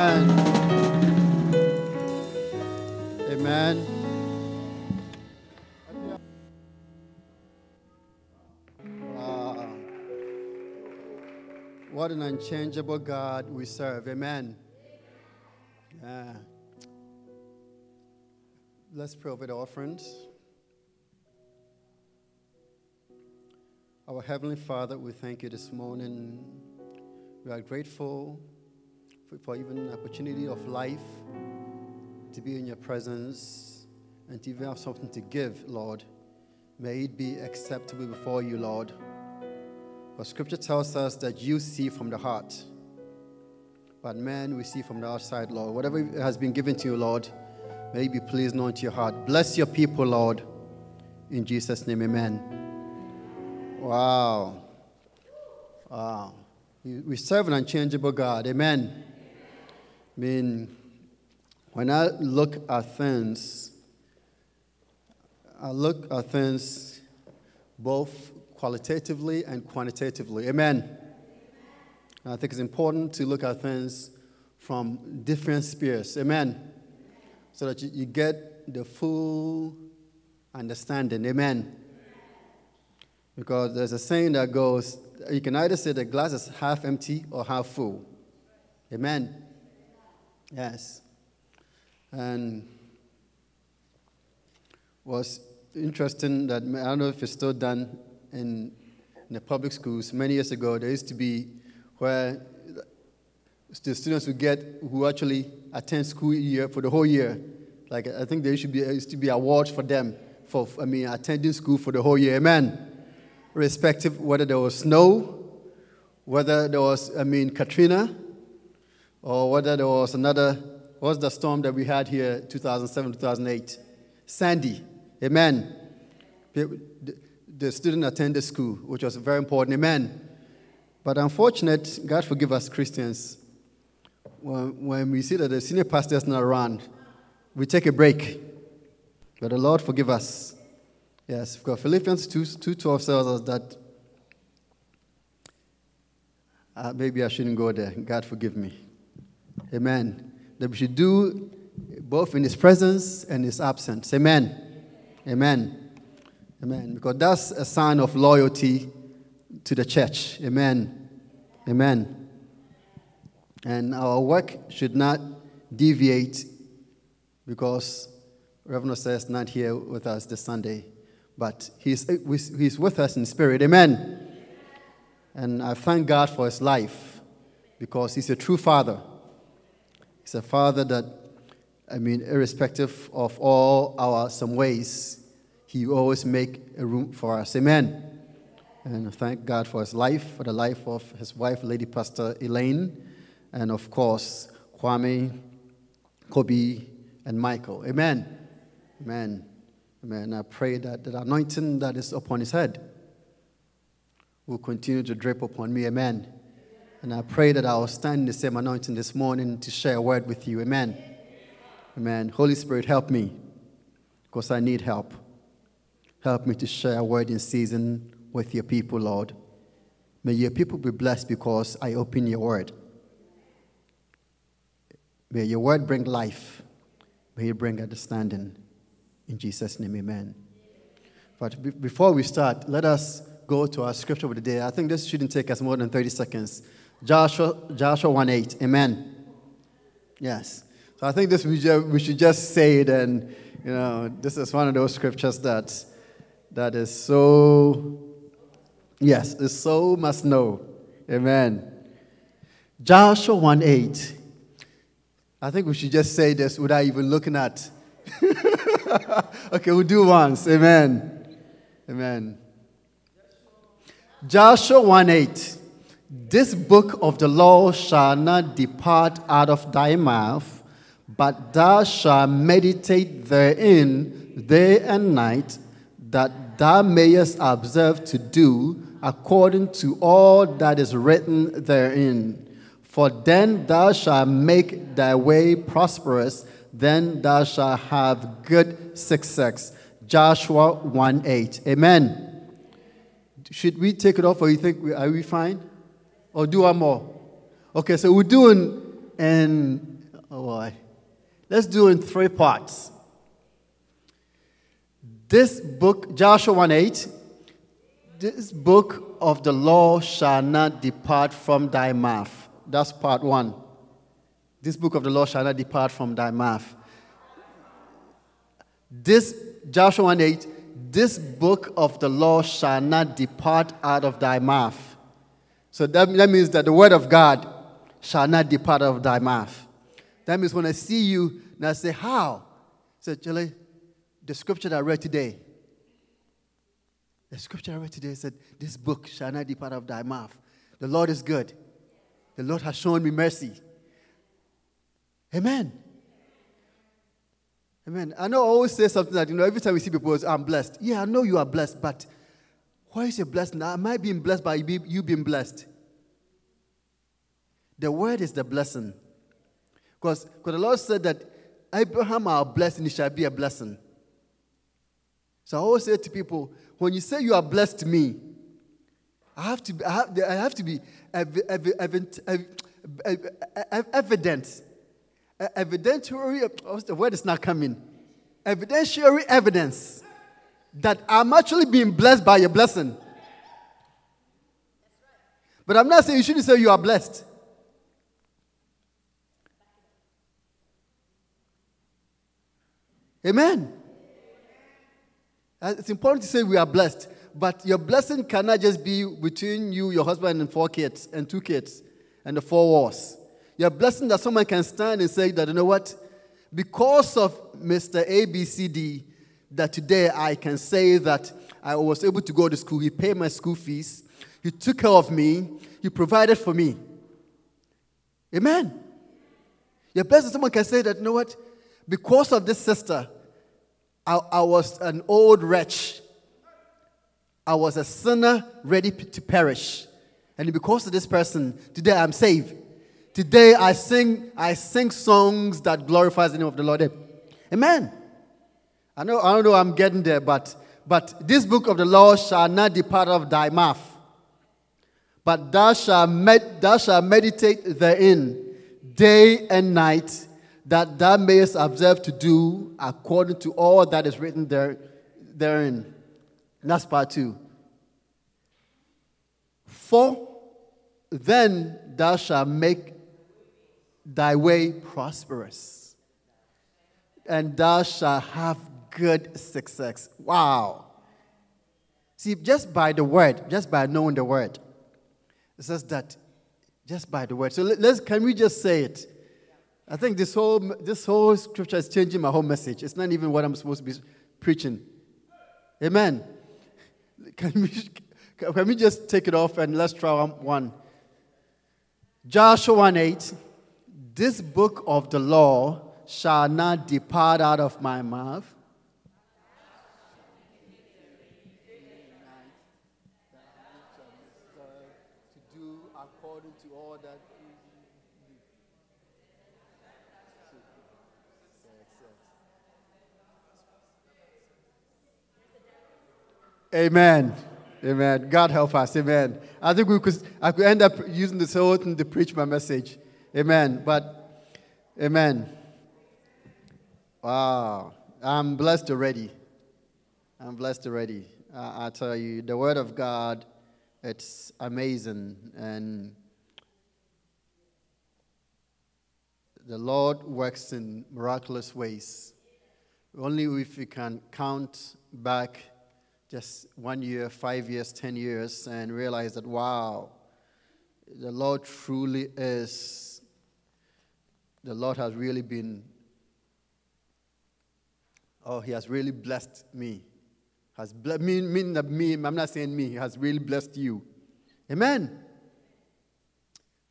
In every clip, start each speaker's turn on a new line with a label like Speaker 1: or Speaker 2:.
Speaker 1: Amen. Amen. Wow. What an unchangeable God we serve. Amen. Yeah. Let's pray over the offerings. Our Heavenly Father, we thank you this morning. We are grateful for, even opportunity of life to be in your presence and to even have something to give, Lord. May it be acceptable before you, Lord. For scripture tells us that you see from the heart, but man we see from the outside, Lord. Whatever has been given to you, Lord, may it be pleasing unto your heart. Bless your people, Lord. In Jesus' name, amen. Wow. Wow. We serve an unchangeable God. Amen. I mean, when I look at things, I look at things both qualitatively and quantitatively. Amen. I think it's important to look at things from different spheres. Amen. So that you, you get the full understanding. Amen. Because there's a saying that goes, you can either say the glass is half empty or half full. Amen. Yes. And was interesting that I don't know if it's still done in, in the public schools. Many years ago, there used to be where the students would get who actually attend school year for the whole year. Like I think there should be used to be awards for them for I mean attending school for the whole year. Amen. Respective whether there was snow, whether there was I mean Katrina, or whether there was another what was the storm that we had here 2007 2008 sandy amen. The, student attended school which was very important amen. But unfortunate god forgive us christians. When, when we see that the senior pastor is not around we take a break. But the lord forgive us. Yes, because Philippians 2, 2 12 tells us that uh, maybe I shouldn't go there. God forgive me. Amen. That we should do both in His presence and His absence. Amen. Amen. Amen. Because that's a sign of loyalty to the church. Amen. Amen. And our work should not deviate because Reverend says not here with us this Sunday, but he's, he's with us in spirit. Amen. And I thank God for his life because he's a true father. He's a father that, I mean, irrespective of all our some ways, he always make a room for us. Amen. And thank God for his life, for the life of his wife, Lady Pastor Elaine, and of course, Kwame, Kobe, and Michael. Amen. Amen. Amen. I pray that the anointing that is upon his head will continue to drip upon me. Amen. And I pray that I will stand in the same anointing this morning to share a word with you. Amen. Amen. Holy Spirit, help me because I need help. Help me to share a word in season with your people, Lord. May your people be blessed because I open your word. May your word bring life. May it bring understanding. In Jesus' name, amen. But before we start, let us go to our scripture of the day. I think this shouldn't take us more than 30 seconds. Joshua, Joshua 1 8. Amen. Yes. So I think this we, ju- we should just say it, and you know, this is one of those scriptures that that is so yes, is so must know. Amen. Joshua 1 8. I think we should just say this without even looking at okay, we'll do once. Amen. Amen. Joshua 1 8. This book of the law shall not depart out of thy mouth, but thou shalt meditate therein day and night, that thou mayest observe to do according to all that is written therein. For then thou shalt make thy way prosperous then thou shalt have good success. Joshua 1 8. Amen. Should we take it off or you think, we, are we fine? Or do one more? Okay, so we're doing in, oh boy, let's do in three parts. This book, Joshua 1 8, this book of the law shall not depart from thy mouth. That's part one. This book of the law shall not depart from thy mouth. This, Joshua 1 8, this book of the law shall not depart out of thy mouth. So that, that means that the word of God shall not depart out of thy mouth. That means when I see you, and I say, How? Said, Julie, the scripture that I read today, the scripture I read today said, This book shall not depart out of thy mouth. The Lord is good. The Lord has shown me mercy. Amen. Amen. I know I always say something that, you know, every time we see people, I'm blessed. Yeah, I know you are blessed, but why is your blessing? Am I being blessed by you being blessed? The word is the blessing. Because the Lord said that Abraham blessed and he shall be a blessing. So I always say to people, when you say you are blessed me, I have to, I have, I have to be ev- ev- ev- evident evidentiary, the word is not coming, evidentiary evidence that I'm actually being blessed by your blessing. But I'm not saying you shouldn't say you are blessed. Amen. It's important to say we are blessed, but your blessing cannot just be between you, your husband, and four kids, and two kids, and the four walls. You're blessing that someone can stand and say that, you know what? Because of Mr. ABCD, that today I can say that I was able to go to school. He paid my school fees. He took care of me. He provided for me. Amen. You're blessed someone can say that, you know what? Because of this sister, I, I was an old wretch. I was a sinner ready to perish. And because of this person, today I'm saved. Today I sing, I sing songs that glorifies the name of the Lord. Amen. I know, I don't know I'm getting there, but But this book of the law shall not depart of thy mouth, but thou shalt, med- thou shalt meditate therein day and night, that thou mayest observe to do according to all that is written there, therein. That's part two. For then thou shalt make thy way prosperous, and thou shalt have good success. Wow. See, just by the word, just by knowing the word, it says that just by the word. So let's can we just say it? I think this whole this whole scripture is changing my whole message. It's not even what I'm supposed to be preaching. Amen. Can we can we just take it off and let's try one? Joshua 1 8. This book of the law shall not depart out of my mouth Amen. Amen. God help us. Amen. I think we could, I could end up using this whole thing to preach my message. Amen. But, amen. Wow. I'm blessed already. I'm blessed already. I, I tell you, the Word of God, it's amazing. And the Lord works in miraculous ways. Only if we can count back just one year, five years, ten years, and realize that, wow, the Lord truly is, the Lord has really been, oh, He has really blessed me. Has blessed me, meaning that me, I'm not saying me, He has really blessed you. Amen.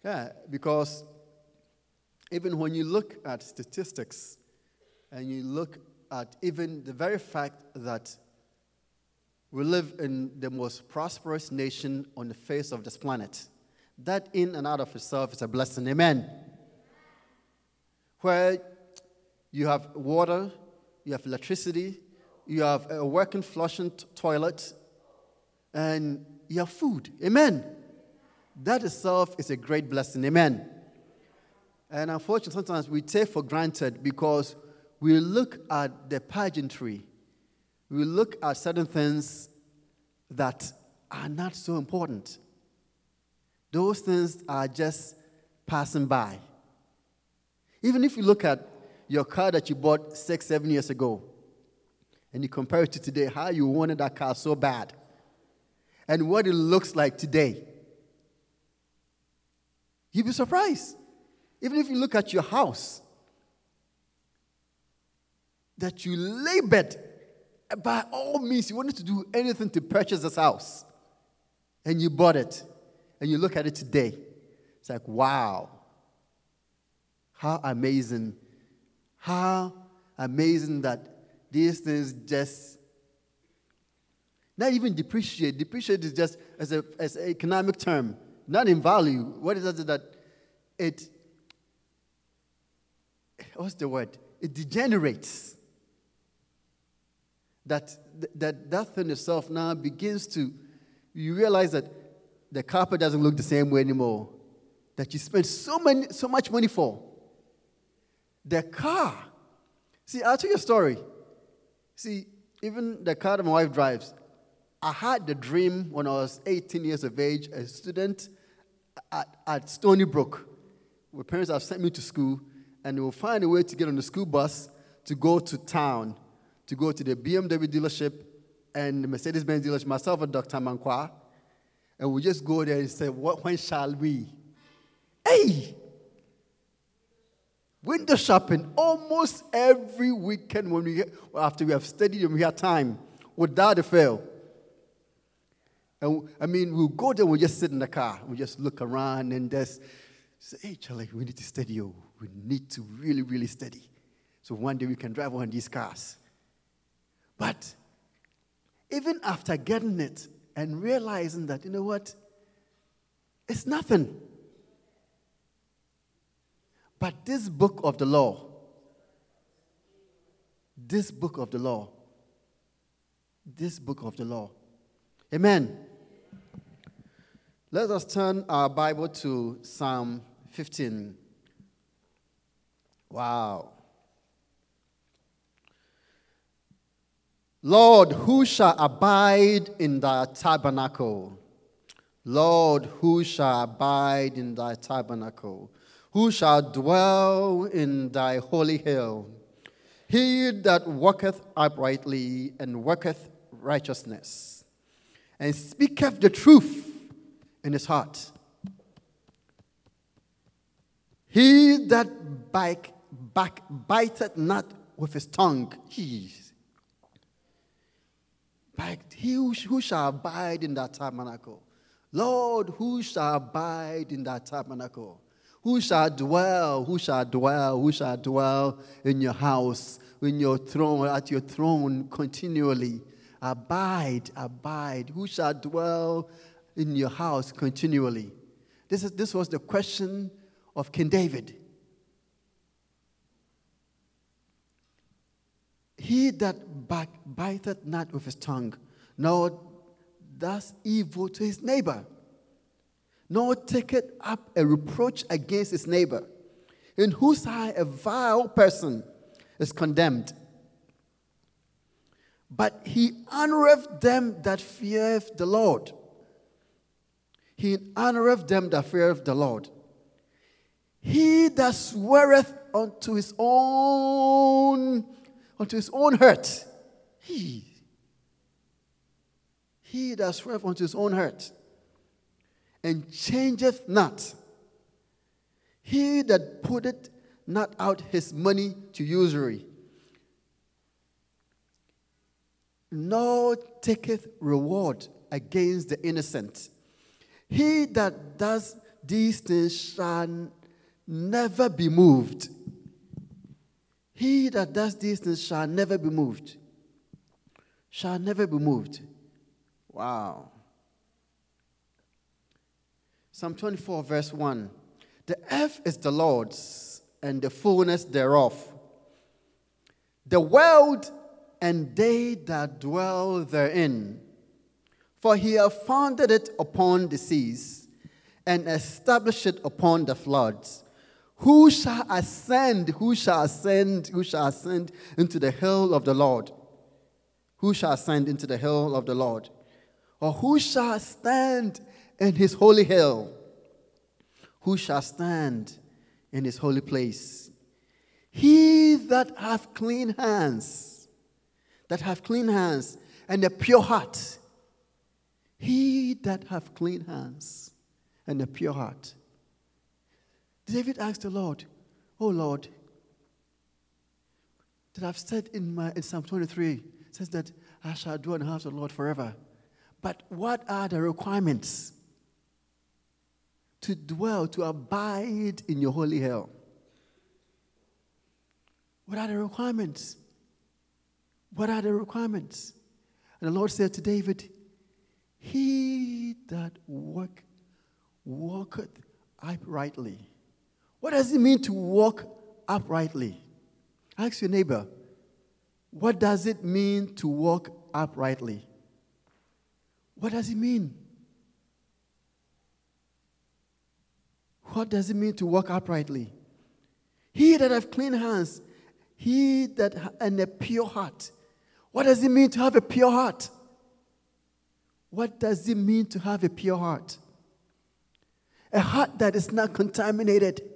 Speaker 1: Yeah, because even when you look at statistics and you look at even the very fact that we live in the most prosperous nation on the face of this planet. That, in and out of itself, is a blessing. Amen. Where you have water, you have electricity, you have a working flushing t- toilet, and you have food. Amen. That itself is a great blessing. Amen. And unfortunately, sometimes we take for granted because we look at the pageantry we look at certain things that are not so important. Those things are just passing by. Even if you look at your car that you bought six, seven years ago, and you compare it to today, how you wanted that car so bad, and what it looks like today, you'd be surprised. Even if you look at your house that you labored by all means, you wanted to do anything to purchase this house. And you bought it. And you look at it today. It's like, wow. How amazing. How amazing that these things just not even depreciate. Depreciate is just as, a, as an economic term, not in value. What is it that it, what's the word? It degenerates that, that that thing itself now begins to, you realize that the carpet doesn't look the same way anymore. That you spent so, many, so much money for. The car. See, I'll tell you a story. See, even the car that my wife drives, I had the dream when I was 18 years of age, a student at, at Stony Brook. My parents have sent me to school, and they will find a way to get on the school bus to go to town to go to the BMW dealership and the Mercedes Benz dealership, myself and Dr. Mankwa, and we just go there and say, what, when shall we? Hey! Window shopping almost every weekend when we after we have studied and we have time, without a fail. And I mean, we'll go there, we'll just sit in the car, we just look around and just say, hey, Charlie, we need to study. Oh, we need to really, really study. So one day we can drive one of these cars. But even after getting it and realizing that, you know what, it's nothing. But this book of the law, this book of the law, this book of the law. Amen. Let us turn our Bible to Psalm 15. Wow. Lord, who shall abide in thy tabernacle? Lord, who shall abide in thy tabernacle? Who shall dwell in thy holy hill? He that walketh uprightly and worketh righteousness, and speaketh the truth in his heart. He that back, backbiteth not with his tongue. Jeez. He who, who shall abide in that tabernacle? Lord, who shall abide in that tabernacle? Who shall dwell? Who shall dwell? Who shall dwell in your house, in your throne, at your throne continually? Abide, abide. Who shall dwell in your house continually? This, is, this was the question of King David. He that backbiteth not with his tongue, nor does evil to his neighbor, nor taketh up a reproach against his neighbor, in whose eye a vile person is condemned. But he honoreth them that fear the Lord. He honoreth them that fear the Lord. He that sweareth unto his own unto his own hurt. He, he that sweareth unto his own hurt, and changeth not. He that putteth not out his money to usury, nor taketh reward against the innocent. He that does these things shall never be moved. He that does these things shall never be moved. Shall never be moved. Wow. Psalm 24, verse 1. The earth is the Lord's and the fullness thereof, the world and they that dwell therein. For he hath founded it upon the seas and established it upon the floods. Who shall ascend? Who shall ascend? Who shall ascend into the hill of the Lord? Who shall ascend into the hill of the Lord? Or who shall stand in his holy hill? Who shall stand in his holy place? He that hath clean hands, that hath clean hands and a pure heart. He that hath clean hands and a pure heart David asked the Lord, Oh Lord, that I've said in, my, in Psalm 23, says that I shall dwell in the house of the Lord forever. But what are the requirements to dwell, to abide in your holy hill? What are the requirements? What are the requirements? And the Lord said to David, He that walk, walketh uprightly what does it mean to walk uprightly? Ask your neighbor, what does it mean to walk uprightly? What does it mean? What does it mean to walk uprightly? He that have clean hands, he that and a pure heart. What does it mean to have a pure heart? What does it mean to have a pure heart? A heart that is not contaminated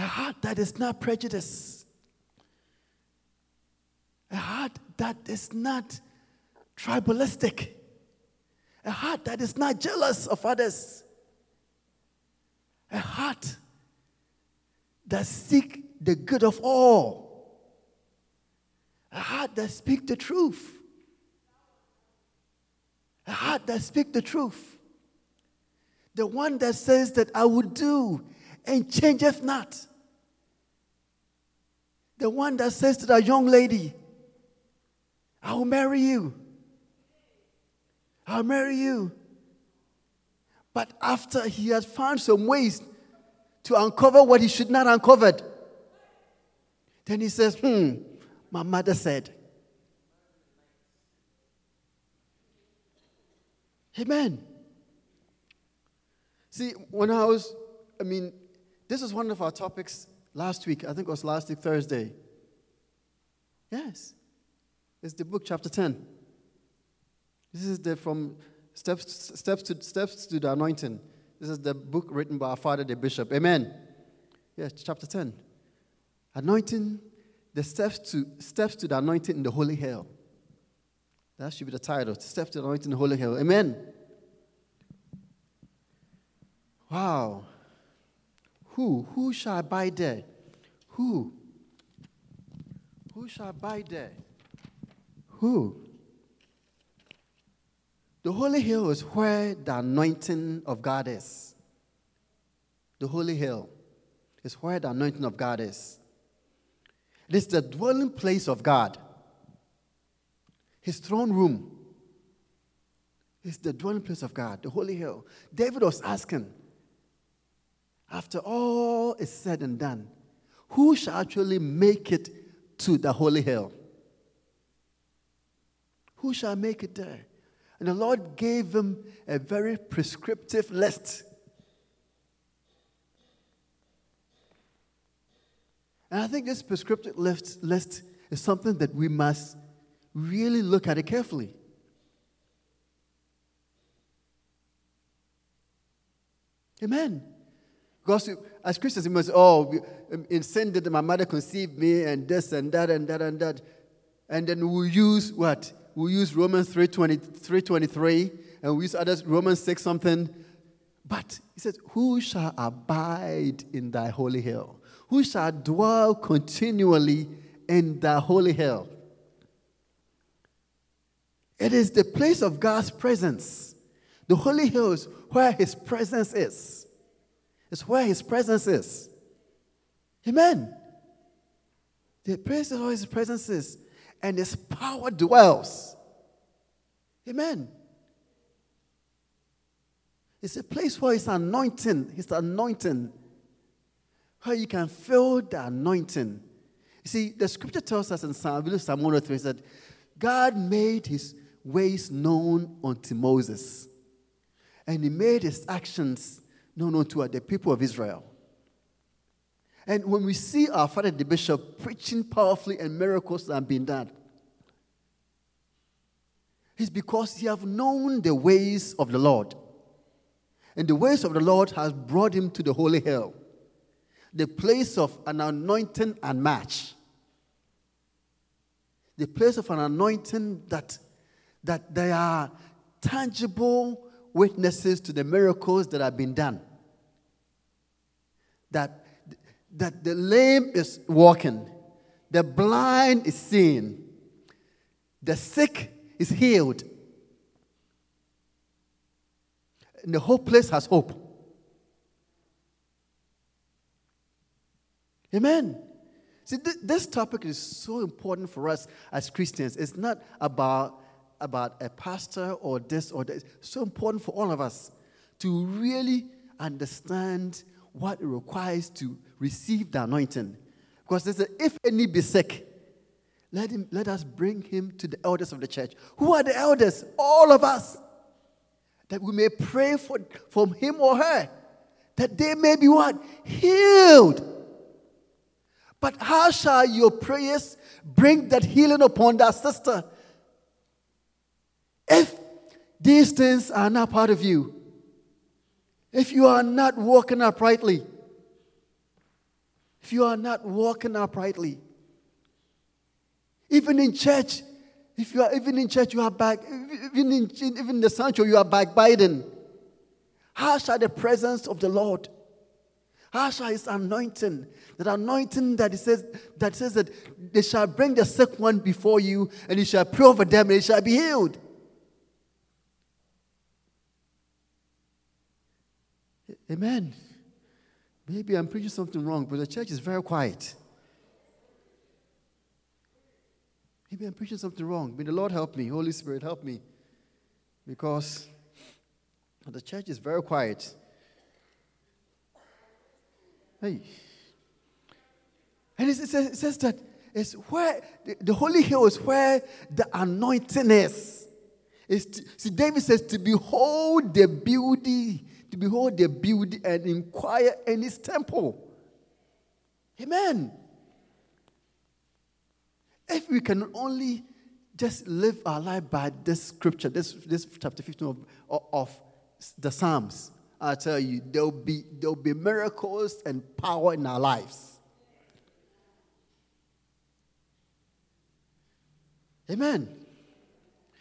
Speaker 1: a heart that is not prejudiced. A heart that is not tribalistic. A heart that is not jealous of others. A heart that seek the good of all. A heart that speak the truth. A heart that speak the truth. The one that says that I would do and changeth not. The one that says to that young lady, I will marry you. I'll marry you. But after he had found some ways to uncover what he should not uncovered, then he says, Hmm, my mother said. Amen. See, when I was, I mean, this is one of our topics last week. I think it was last week, Thursday. Yes. It's the book, chapter 10. This is the from steps, steps, to, steps to the anointing. This is the book written by our father, the bishop. Amen. Yes, chapter 10. Anointing, the steps to, steps to the anointing in the holy hill. That should be the title. Steps to the anointing in the holy hill. Amen. Wow. Who? Who shall abide there? Who? Who shall abide there? Who? The holy hill is where the anointing of God is. The holy hill is where the anointing of God is. It is the dwelling place of God. His throne room is the dwelling place of God, the holy hill. David was asking, after all is said and done, who shall actually make it to the holy hill? Who shall make it there? And the Lord gave him a very prescriptive list. And I think this prescriptive list, list is something that we must really look at it carefully. Amen. Because as Christians, we must, oh, um, in sin did my mother conceive me, and this and that and that and that. And then we use what? We use Romans 3.23, and we use others, Romans 6 something. But he says, Who shall abide in thy holy hill? Who shall dwell continually in thy holy hill? It is the place of God's presence. The holy hill is where his presence is. It's where his presence is. Amen. The place where his presence is, and his power dwells. Amen. It's a place where his anointing, his anointing, where you can feel the anointing. You see, the scripture tells us in Psalm, Psalm 103 that God made his ways known unto Moses. And he made his actions known unto the people of Israel. And when we see our father, the bishop, preaching powerfully and miracles that have been done, it's because he have known the ways of the Lord. And the ways of the Lord has brought him to the holy hill, the place of an anointing and match. The place of an anointing that that they are tangible witnesses to the miracles that have been done. That, that the lame is walking, the blind is seeing, the sick is healed, and the place has hope. Amen. See, th- this topic is so important for us as Christians. It's not about about a pastor or this or that. It's so important for all of us to really understand what it requires to receive the anointing. Because there's a, if any be sick, let, him, let us bring him to the elders of the church. Who are the elders? All of us. That we may pray for, for him or her. That they may be what? Healed. But how shall your prayers bring that healing upon that sister? If these things are not part of you, if you are not walking uprightly, if you are not walking uprightly, even in church, if you are even in church, you are back, even in, even the sanctuary, you are backbiting. How shall the presence of the Lord, how shall his anointing, that anointing that says that says that they shall bring the sick one before you, and you shall pray over them, and they shall be healed. Amen. Maybe I'm preaching something wrong, but the church is very quiet. Maybe I'm preaching something wrong. May the Lord help me. Holy Spirit, help me. Because the church is very quiet. Hey. And it says, it says that it's where the, the Holy Hill is where the anointing is. Is to, see, David says, to behold the beauty, behold the beauty and inquire in his temple. Amen. If we can only just live our life by this scripture, this, this chapter 15 of, of the Psalms, I tell you, there'll be, there'll be miracles and power in our lives. Amen.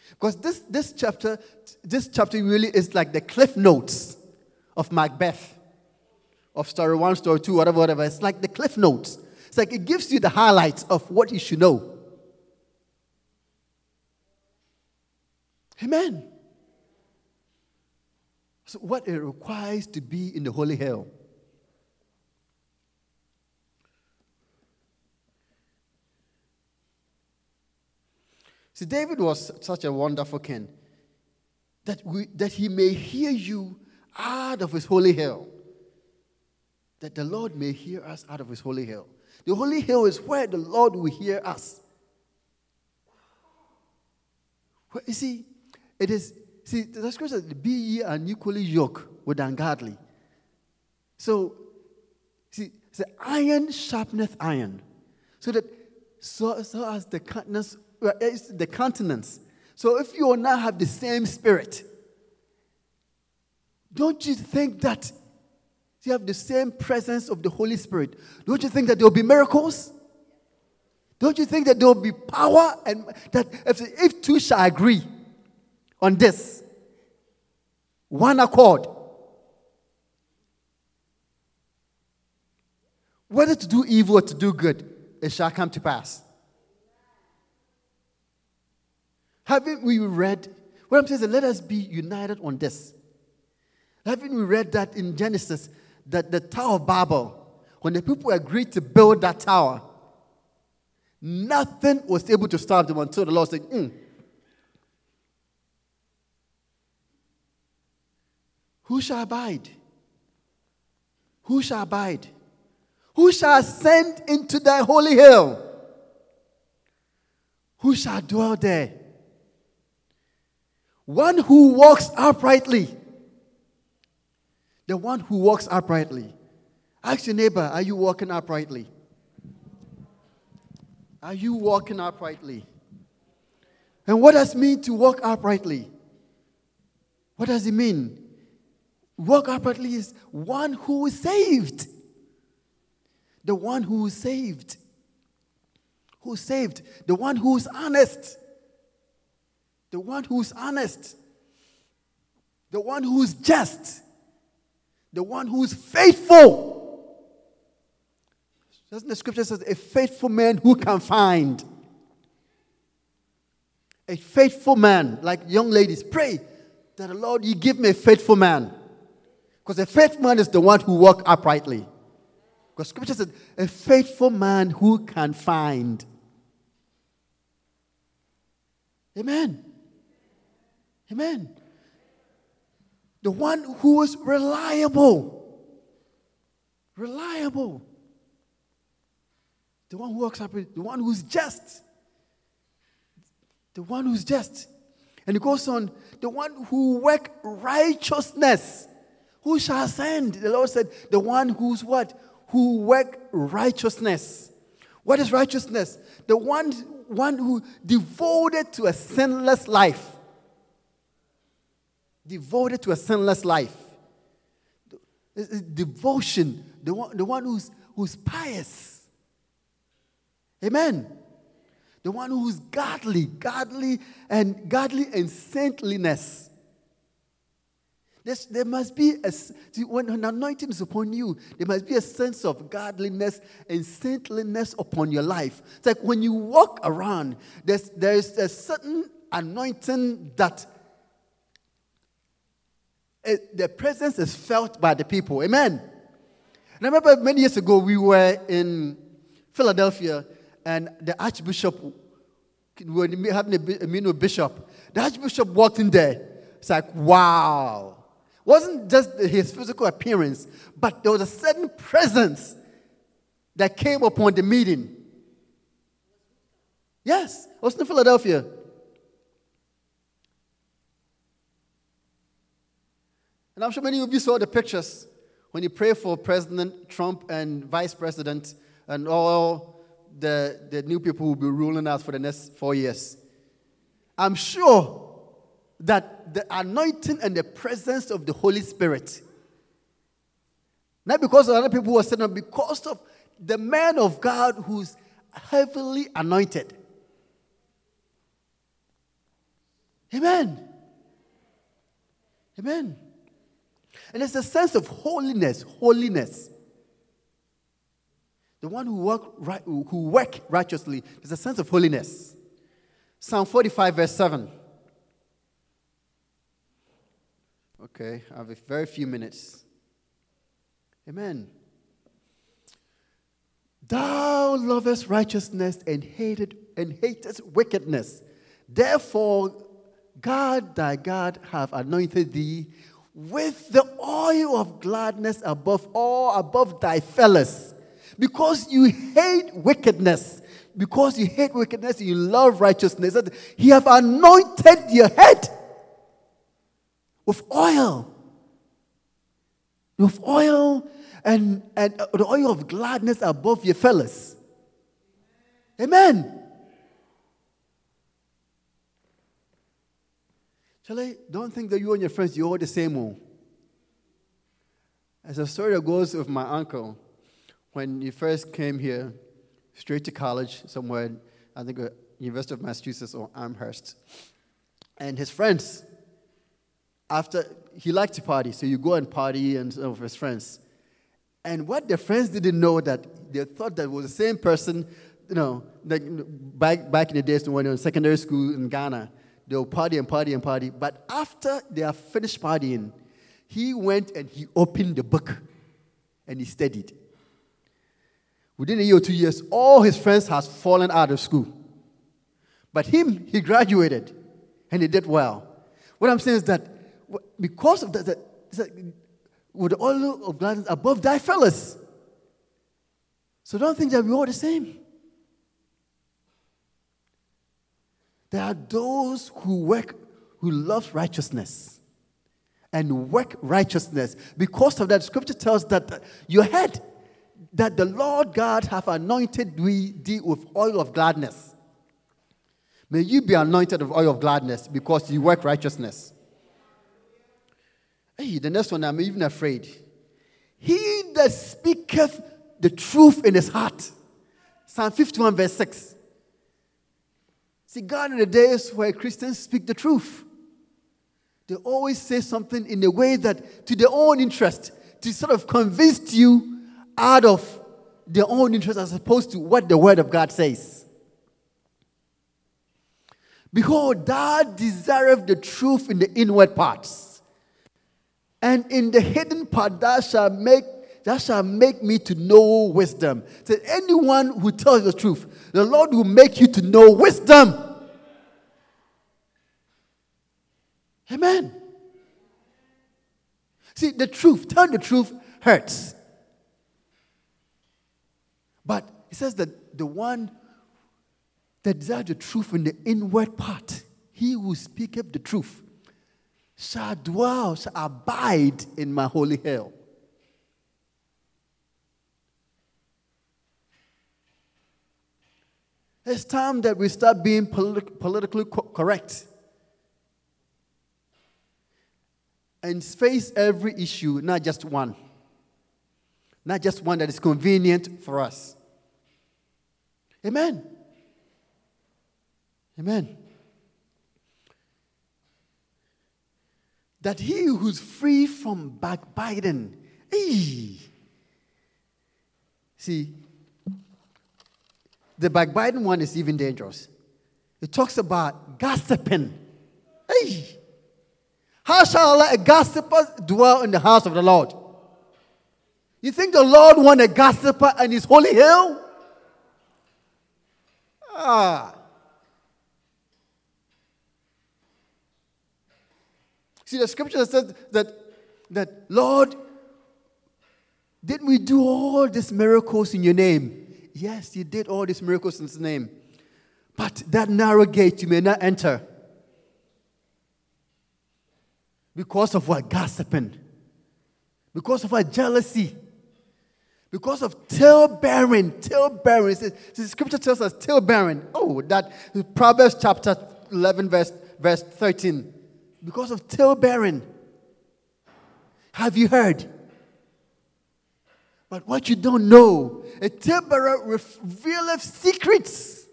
Speaker 1: Because this, this chapter, this chapter really is like the cliff notes of Macbeth, of story one, story two, whatever, whatever. It's like the cliff notes. It's like it gives you the highlights of what you should know. Amen. So, what it requires to be in the holy hill. See, David was such a wonderful king that, we, that he may hear you out of his holy hill. That the Lord may hear us out of his holy hill. The holy hill is where the Lord will hear us. Well, you see, it is, see, the scripture says, be ye unequally yoked with ungodly. So, see, the iron sharpeneth iron. So that, so, so as the countenance, uh, the countenance. So if you and I have the same spirit, don't you think that you have the same presence of the Holy Spirit? Don't you think that there will be miracles? Don't you think that there will be power and that if, if two shall agree, on this. One accord. Whether to do evil or to do good, it shall come to pass. Haven't we read? What I'm saying is, let us be united on this. Haven't we read that in Genesis that the Tower of Babel, when the people agreed to build that tower, nothing was able to stop them until the Lord said, mm, Who shall abide? Who shall abide? Who shall ascend into thy holy hill? Who shall dwell there? One who walks uprightly. The one who walks uprightly. Ask your neighbor, are you walking uprightly? Are you walking uprightly? And what does it mean to walk uprightly? What does it mean? Walk uprightly is one who is saved. The one who is saved. Who's saved? The one who's honest. The one who's honest. The one who's just. The one who's faithful. Doesn't the scripture says a faithful man who can find? A faithful man, like young ladies, pray that the Lord, you give me a faithful man. Because a faithful man is the one who walk uprightly. Because scripture says, a faithful man who can find. Amen. Amen. The one who is reliable. Reliable. The one who works uprightly. The one who's just. The one who's just. And it goes on, the one who work righteousness. Who shall ascend? The Lord said, The one who's what? Who work righteousness. What is righteousness? The one, one who devoted to a sinless life. Devoted to a sinless life. Devotion. The one, the one who's, who's pious. Amen. The one who's godly, godly and godly and saintliness. There's, there must be a, see, when an anointing is upon you, there must be a sense of godliness and saintliness upon your life. It's like when you walk around, there's, there's a certain anointing that it, eh, the presence is felt by the people. Amen. And I remember many years ago, we were in Philadelphia, and the Archbishop, we were having a meeting with Bishop. The Archbishop walked in there. It's like, wow wasn't just his physical appearance, but there was a certain presence that came upon the meeting. Yes, it was in Philadelphia. And I'm sure many of you saw the pictures when you pray for President Trump and Vice President and all the, the new people who will be ruling us for the next four years. I'm sure that the anointing and the presence of the Holy Spirit, not because of other people who are sitting, because of the man of God who's heavily anointed. Amen. Amen. And it's a sense of holiness, holiness. The one who work, right, who work righteously is a sense of holiness. Psalm 45, verse 7. Okay, I have a very few minutes. Amen. Thou lovest righteousness and hated and hatest wickedness. Therefore, God thy God have anointed thee with the oil of gladness above all, above thy fellows. Because you hate wickedness, because you hate wickedness, you love righteousness, he have anointed your head with oil. With oil and, and the oil of gladness above your fellows. Amen. Charlie, don't think that you and your friends, you're all the same. Oh. As a story that goes with my uncle, when he first came here, straight to college somewhere, I think uh, University of Massachusetts or Amherst, and his friends, after he liked to party, so you go and party and some of his friends. And what the friends didn't know that they thought that was the same person, you know, like back, back in the days when they were in secondary school in Ghana They'll party and party and party. But after they are finished partying, he went and he opened the book and he studied. Within a year or two years, all his friends has fallen out of school. But him, he graduated and he did well. What I'm saying is that because of that, that with oil of gladness above thy fellows. So don't think that we're all the same. There are those who work, who love righteousness and work righteousness. Because of that, scripture tells that your head, that the Lord God have anointed thee with oil of gladness. May you be anointed with oil of gladness because you work righteousness. Hey, the next one, I'm even afraid. He that speaketh the truth in his heart. Psalm 51, verse 6. See, God in the days where Christians speak the truth, they always say something in a way that to their own interest, to sort of convince you out of their own interest as opposed to what the Word of God says. Behold, thou desireth the truth in the inward parts, and in the hidden part thou shalt make that shall make me to know wisdom. So anyone who tells the truth, the Lord will make you to know wisdom. Amen. See, the truth, telling the truth hurts. But it says that the one that desires the truth in the inward part, he who speaketh the truth, shall dwell, shall abide in my holy hill. It's time that we start being politi- politically co- correct and face every issue, not just one. Not just one that is convenient for us. Amen. Amen. That he who's free from backbiting, ee, see, the backbiting one is even dangerous. It talks about gossiping. Hey, how shall a gossiper dwell in the house of the Lord? You think the Lord want a gossiper in his holy hill? Ah. See, the scripture says that, that Lord, didn't we do all these miracles in your name? Yes, you did all these miracles in his name. But that narrow gate you may not enter. Because of what? Gossiping. because of our jealousy, because of tale bearing, tale bearing. The scripture tells us tale bearing. Oh, that Proverbs chapter 11, verse, verse 13. Because of tale bearing. Have you heard? But what you don't know, a tail revealeth secrets.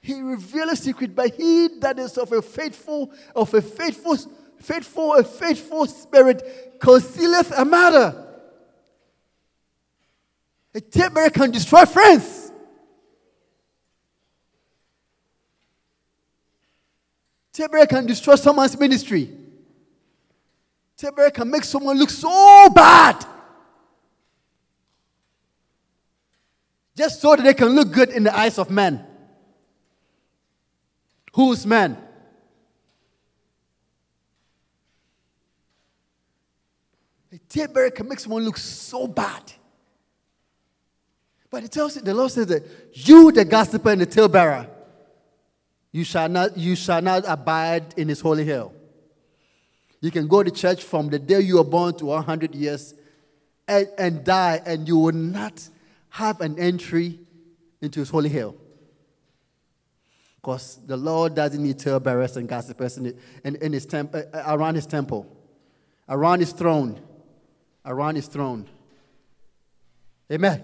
Speaker 1: He revealeth secret, but he that is of a faithful, of a faithful, faithful, a faithful spirit concealeth a matter. A tape can destroy friends. Tape can destroy someone's ministry. Tape can make someone look so bad. Just so that they can look good in the eyes of men. Who's man? A tape can make someone look so bad. But it tells you, the Lord says that you, the gossiper and the talebearer, you shall not, you shall not abide in his holy hill. You can go to church from the day you were born to 100 years and, and die, and you will not have an entry into his holy hill. Because the Lord doesn't need talebearers and gossipers in, in, in his temp, uh, around his temple, around his throne, around his throne. Amen.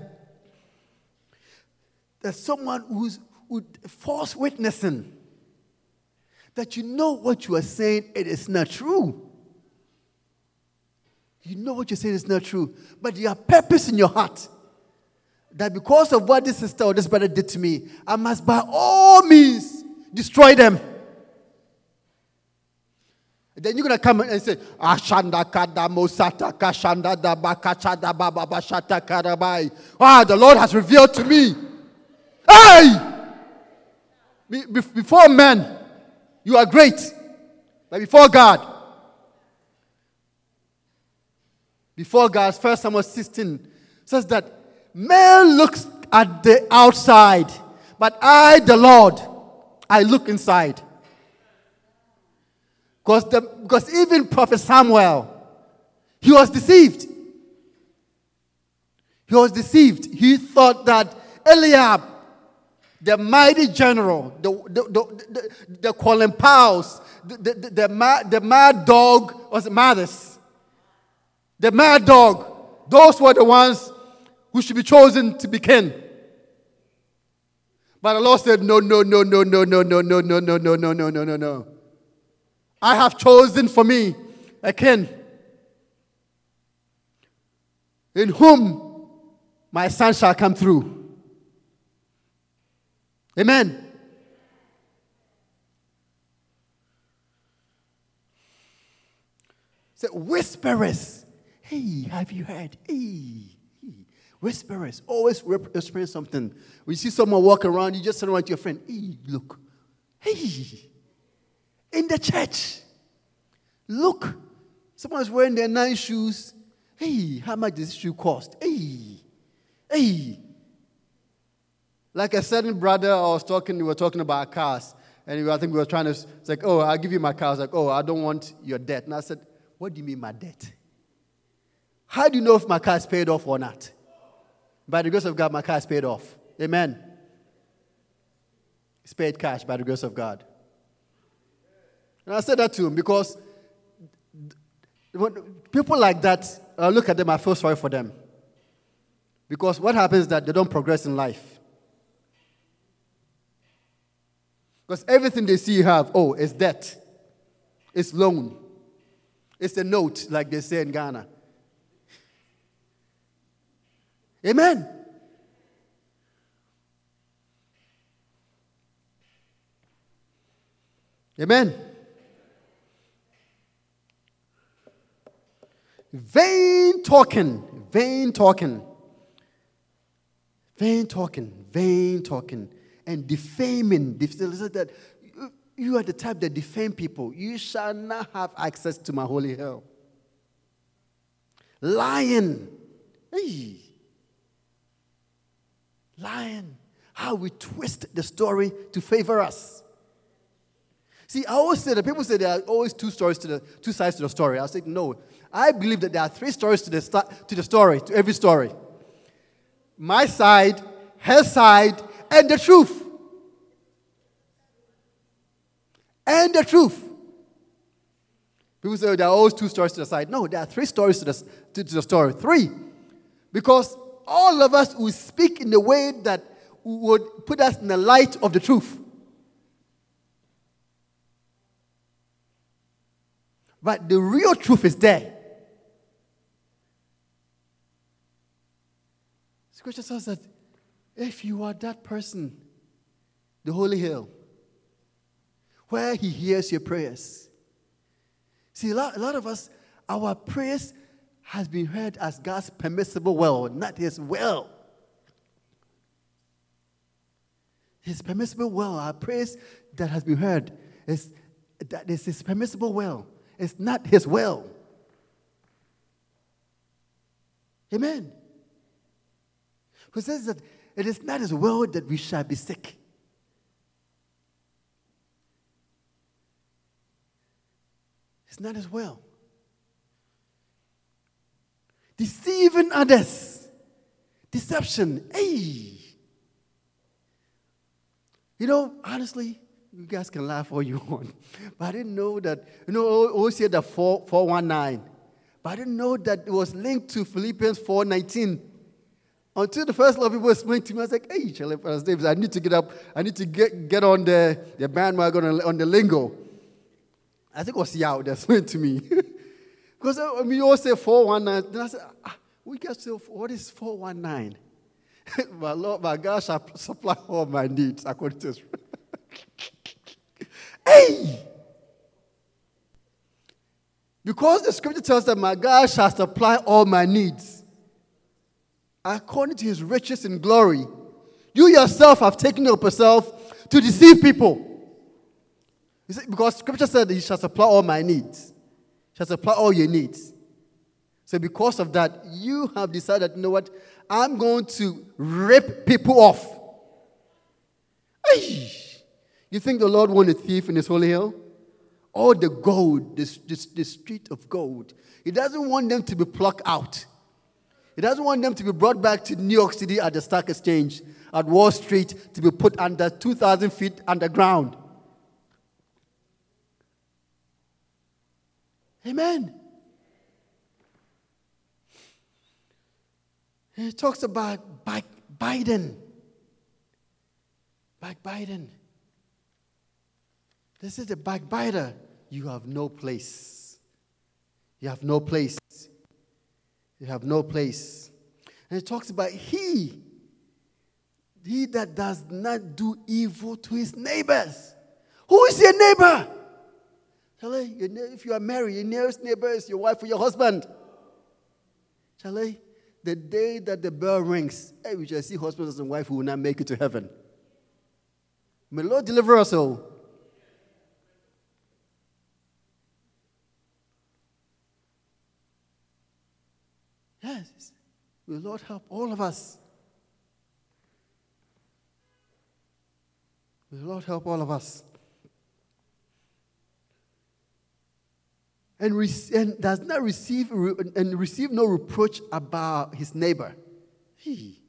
Speaker 1: There's someone who's with false witnessing. That you know what you are saying, it is not true. You know what you're saying is not true. But you have purpose in your heart that because of what this sister or this brother did to me, I must by all means destroy them. Then you're gonna come and say, Ashanda kada mosata da karabai. Ah, the Lord has revealed to me Hey! Before men, you are great. But before God, before God, First Samuel 16 says that man looks at the outside, but I, the Lord, I look inside. Because, the, because even Prophet Samuel, he was deceived. He was deceived. He thought that Eliab the mighty general, the, the, the, the, the Colin Powell's, the, the, the, the, mad, the mad dog was Mathis. The mad dog, those were the ones who should be chosen to be king. But the Lord said, No, no, no, no, no, no, no, no, no, no, no, no, no, no, no, no. I have chosen for me a king in whom my son shall come through. Amen. So whisperers. Hey, have you heard? Hey. Whisperers. Always whispering something. You see someone walk around, you just turn around to your friend. Hey, look. Hey. In the church. Look. Someone's wearing their nice shoes. Hey, how much does this shoe cost? Hey. Hey. Like a certain brother I was talking, we were talking about cars. And I think we were trying to, it's like, oh, I'll give you my car. I was like, oh, I don't want your debt. And I said, what do you mean my debt? How do you know if my car is paid off or not? By the grace of God, my car is paid off. Amen. It's paid cash by the grace of God. And I said that to him because people like that, I look at them, I feel sorry for them. Because what happens is that they don't progress in life. Because everything they see you have, oh, it's debt, it's loan, it's a note, like they say in Ghana. Amen. Amen. Vain talking, vain talking, vain talking, vain talking and defaming. That you are the type that defame people. You shall not have access to my holy hill. Lying. Hey. Lying. How we twist the story to favor us. See, I always say that people say there are always two stories to the two sides to the story. I say no. I believe that there are three stories to the st- to the story, to every story. My side, her side, and the truth. And the truth. People say oh, there are always two stories to the side. No, there are three stories to the, to, to the story. Three. Because all of us will speak in the way that would put us in the light of the truth. But the real truth is there. Scripture says that if you are that person, the holy hill, where he hears your prayers. See, a lot, a lot of us, our prayers has been heard as God's permissible will, not his will. His permissible will, our praise that has been heard, is that is his permissible will. It's not his will. Amen. Who says that it is not his will that we shall be sick. It's not his will. Deceiving others. Deception. Hey. You know, honestly, you guys can laugh all you want. But I didn't know that, you know, always hear the 4, 419. But I didn't know that it was linked to Philippians 419. Until the first of people explained to me, I was like, hey, Charlie Davis, I need to get up, I need to get, get on the, the bandwagon on, on the lingo. I think it was Yao that explained to me. Because I mean, all say 419. Then I said, ah, we get to, what is 419? my Lord, my God shall supply all my needs according to his. hey! Because the scripture tells that my God shall supply all my needs according to his riches and glory. You yourself have taken it upon yourself to deceive people. Because scripture said he shall supply all my needs, shall supply all your needs. So, because of that, you have decided, you know what? I'm going to rip people off. You think the Lord want a thief in his holy hill? All the gold, the, the, the street of gold. He doesn't want them to be plucked out. He doesn't want them to be brought back to New York City at the stock exchange, at Wall Street, to be put under 2,000 feet underground. Amen. He talks about Biden. Backbiting. This is a backbiter. You have no place. You have no place. You have no place. And it talks about he, he that does not do evil to his neighbors. Who is your neighbor? Charlie, if you are married, your nearest neighbor is your wife or your husband. Charlie, the day that the bell rings, hey, we shall see husbands and wife who will not make it to heaven. May the Lord deliver us all. Yes, may Lord help all of us. May Lord help all of us. And, re- and does not receive and receive no reproach about his neighbor. He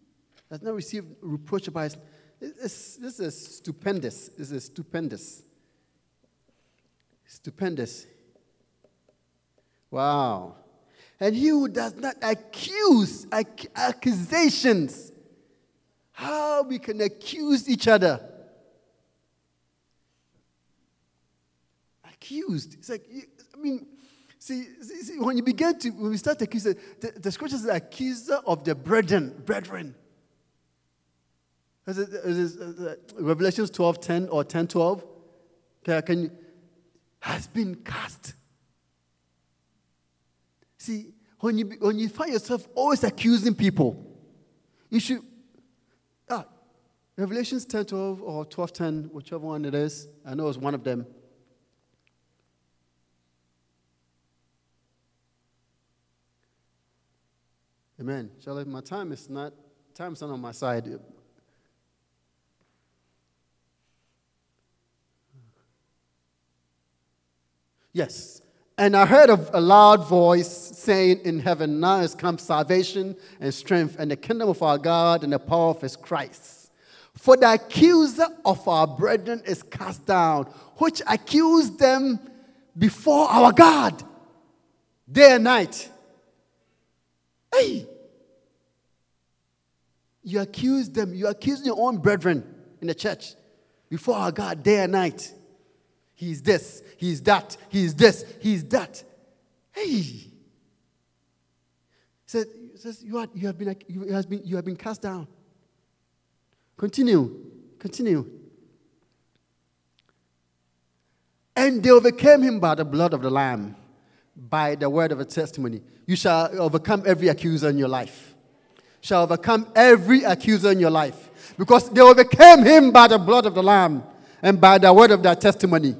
Speaker 1: does not receive reproach about his. This, this is stupendous. This is stupendous. Stupendous. Wow. And he who does not accuse ac- accusations. How we can accuse each other. Accused. It's like, I mean, See, see, see, when you begin to, when we start to accuse, the, the scripture says accuser of the brethren, brethren. Is it, is it, uh, Revelations 12, 10 or 10, 12? Okay, can you, has been cast. See, when you, when you find yourself always accusing people, you should, ah, Revelations 10, 12 or 12, 10, whichever one it is, I know it's one of them. Amen. Shall my time is not time's not on my side. Yes. And I heard of a loud voice saying in heaven, Now has come salvation and strength and the kingdom of our God and the power of his Christ. For the accuser of our brethren is cast down, which accused them before our God day and night. Hey! You accuse them, you accuse your own brethren in the church before our God day and night. He's this, he's that, he's this, he's that. Hey! Said, says you, are, you, have been, you, has been, you have been cast down. Continue, continue. And they overcame him by the blood of the Lamb, by the word of a testimony. You shall overcome every accuser in your life. Shall overcome every accuser in your life. Because they overcame him by the blood of the Lamb and by the word of their testimony.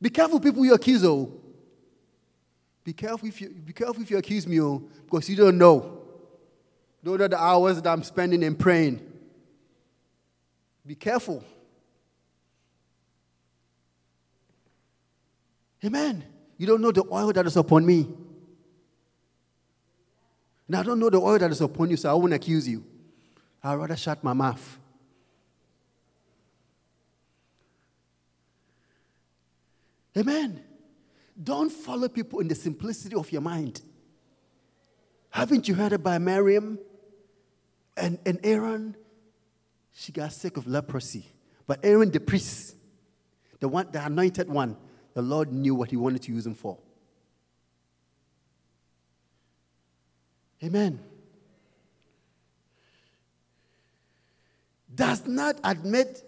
Speaker 1: Be careful, people you accuse, oh. Be careful if you, be careful if you accuse me, oh, because you don't know. Don't know the hours that I'm spending in praying. Be careful. Amen. You don't know the oil that is upon me. And I don't know the oil that is upon you, so I won't accuse you. I'd rather shut my mouth. Amen. Don't follow people in the simplicity of your mind. Haven't you heard about Miriam and, and Aaron? She got sick of leprosy. But Aaron, the priest, the one, the anointed one, the Lord knew what he wanted to use him for. Amen. Does not admit,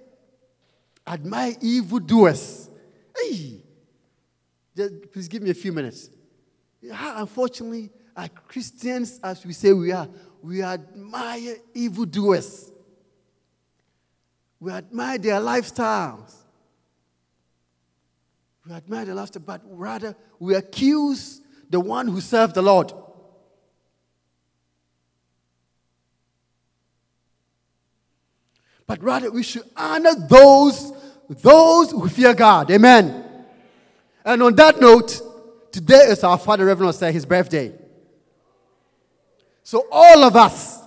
Speaker 1: admire evildoers. Hey, just please give me a few minutes. How unfortunately, as Christians, as we say we are, we admire evildoers. We admire their lifestyles. We admire the lifestyle, but rather we accuse the one who served the Lord. But rather we should honor those, those who fear God. Amen. And on that note, today is our Father Reverend say his birthday. So all of us,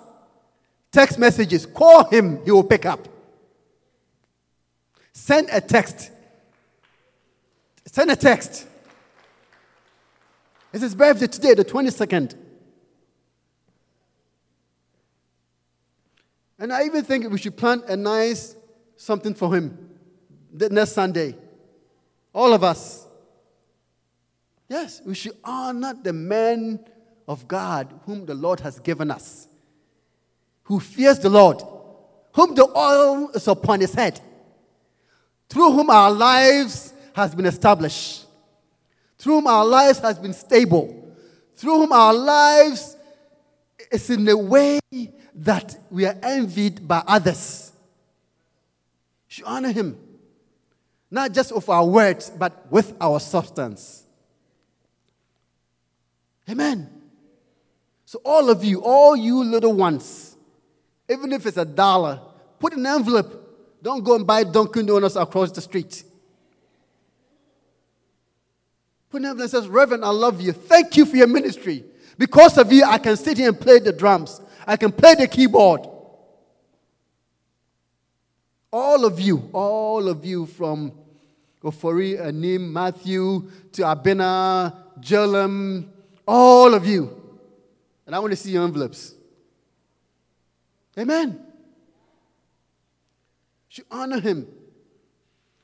Speaker 1: text messages, call him, he will pick up. Send a text. Send a text. It's his birthday today, the 22nd. And I even think we should plan a nice something for him the next Sunday. All of us. Yes, we should honor the man of God whom the Lord has given us, who fears the Lord, whom the oil is upon his head, through whom our lives has been established, through whom our lives has been stable, through whom our lives is in a way that we are envied by others. We should honor him, not just with our words, but with our substance. Amen. So, all of you, all you little ones, even if it's a dollar, put an envelope. Don't go and buy Dunkin' Donuts across the street. Put an envelope that says, Reverend, I love you. Thank you for your ministry. Because of you, I can sit here and play the drums, I can play the keyboard. All of you, all of you from Ofori, Anim, Matthew, to Abena, Jelam, all of you. And I want to see your envelopes. Amen. Should honor him.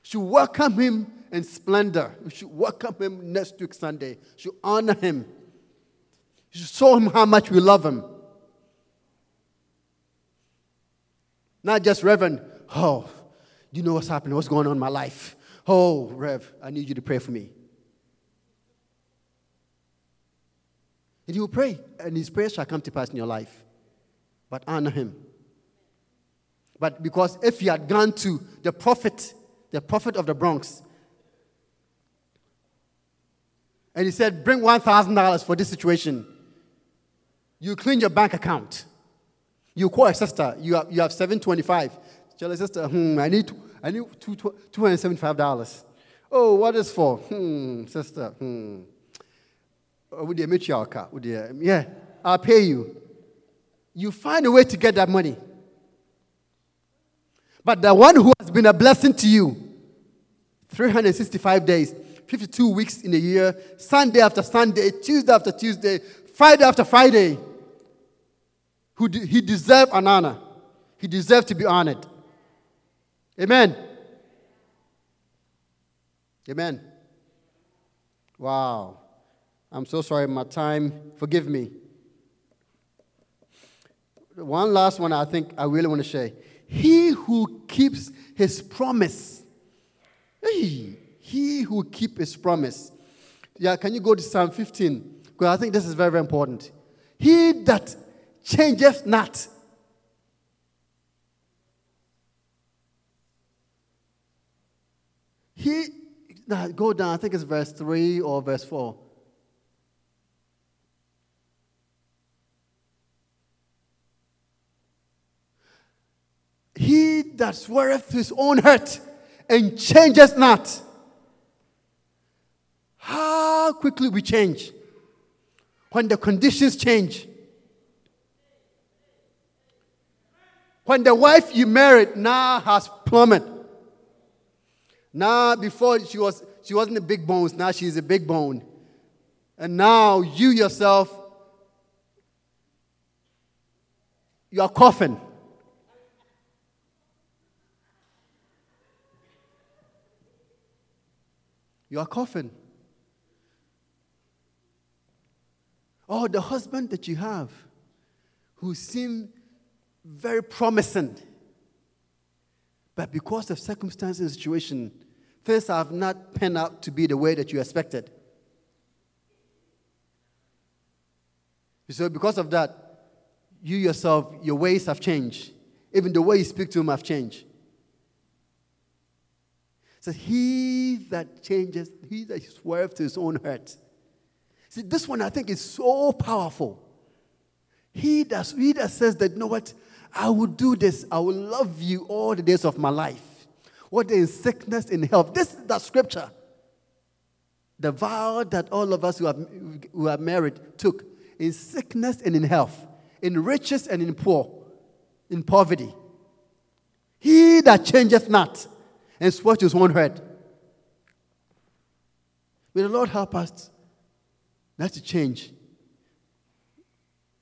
Speaker 1: Should welcome him in splendor. We should welcome him next week Sunday. Should honor him. You should show him how much we love him. Not just Reverend, oh, you know what's happening? What's going on in my life? Oh, Rev, I need you to pray for me. And he will pray, and his prayers shall come to pass in your life. But honor him. But because if he had gone to the prophet, the prophet of the Bronx, and he said, Bring $1,000 for this situation, you clean your bank account. You call a sister, you have, you have 725. Tell sister, hmm, I need, I need $275. Oh, what is for? Hmm, sister. Hmm. Oh, would you meet your car? Would you? Yeah, I'll pay you. You find a way to get that money. But the one who has been a blessing to you, 365 days, 52 weeks in a year, Sunday after Sunday, Tuesday after Tuesday, Friday after Friday, who he deserved an honor. He deserved to be honored. Amen. Amen. Wow. I'm so sorry, my time. Forgive me. One last one I think I really want to share. He who keeps his promise. Hey, he who keep his promise. Yeah, can you go to Psalm 15? Because I think this is very, very important. He that changeth not. He, now go down, I think it's verse 3 or verse 4. He that sweareth his own hurt and changes not. How quickly we change when the conditions change. When the wife you married now has plummeted. Now, before she, was, she wasn't a big bones, now she's a big bone. And now you yourself, you are coughing. You are coughing. Oh, the husband that you have who seemed very promising, but because of circumstances and situation, things have not panned out to be the way that you expected. So, because of that, you yourself, your ways have changed. Even the way you speak to him have changed. So he that changes, he that swerves to his own hurt. See, this one I think is so powerful. He that, he that says that, you know what, I will do this, I will love you all the days of my life. Whether in sickness, in health. This is the scripture. The vow that all of us who are, who are married took in sickness and in health, in riches and in poor, in poverty. He that changeth not and sweat his own head. May the Lord help us not to change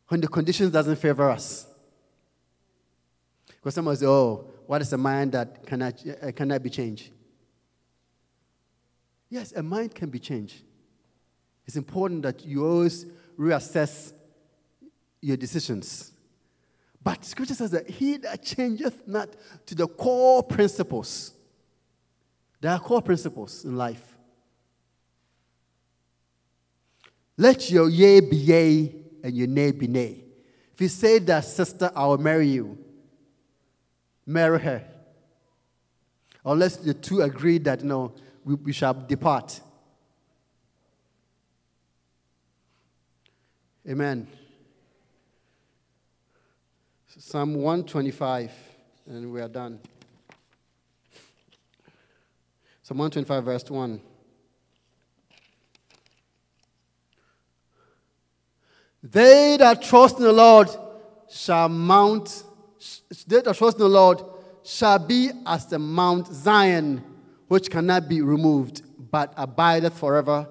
Speaker 1: when the conditions doesn't favor us. Because someone say, oh, what is a mind that cannot, uh, cannot be changed? Yes, a mind can be changed. It's important that you always reassess your decisions. But scripture says that he that changeth not to the core principles there are core principles in life. Let your yea be yea and your nay be nay. If you say that, sister, I will marry you, marry her. Unless the two agree that, know, we, we shall depart. Amen. Psalm 125, and we are done. Psalm 125, verse 1. They that trust in the Lord shall mount, they that trust in the Lord shall be as the Mount Zion, which cannot be removed, but abideth forever.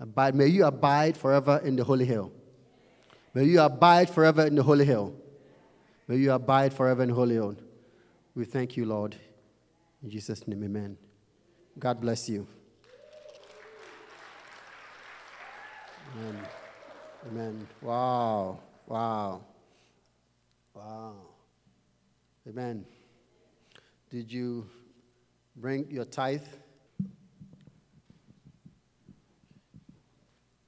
Speaker 1: Abide. May you abide forever in the holy hill. May you abide forever in the holy hill. May you abide forever in the holy hill. We thank you, Lord. In Jesus' name, amen. God bless you. Amen. Amen. Wow. Wow. Wow. Amen. Did you bring your tithe?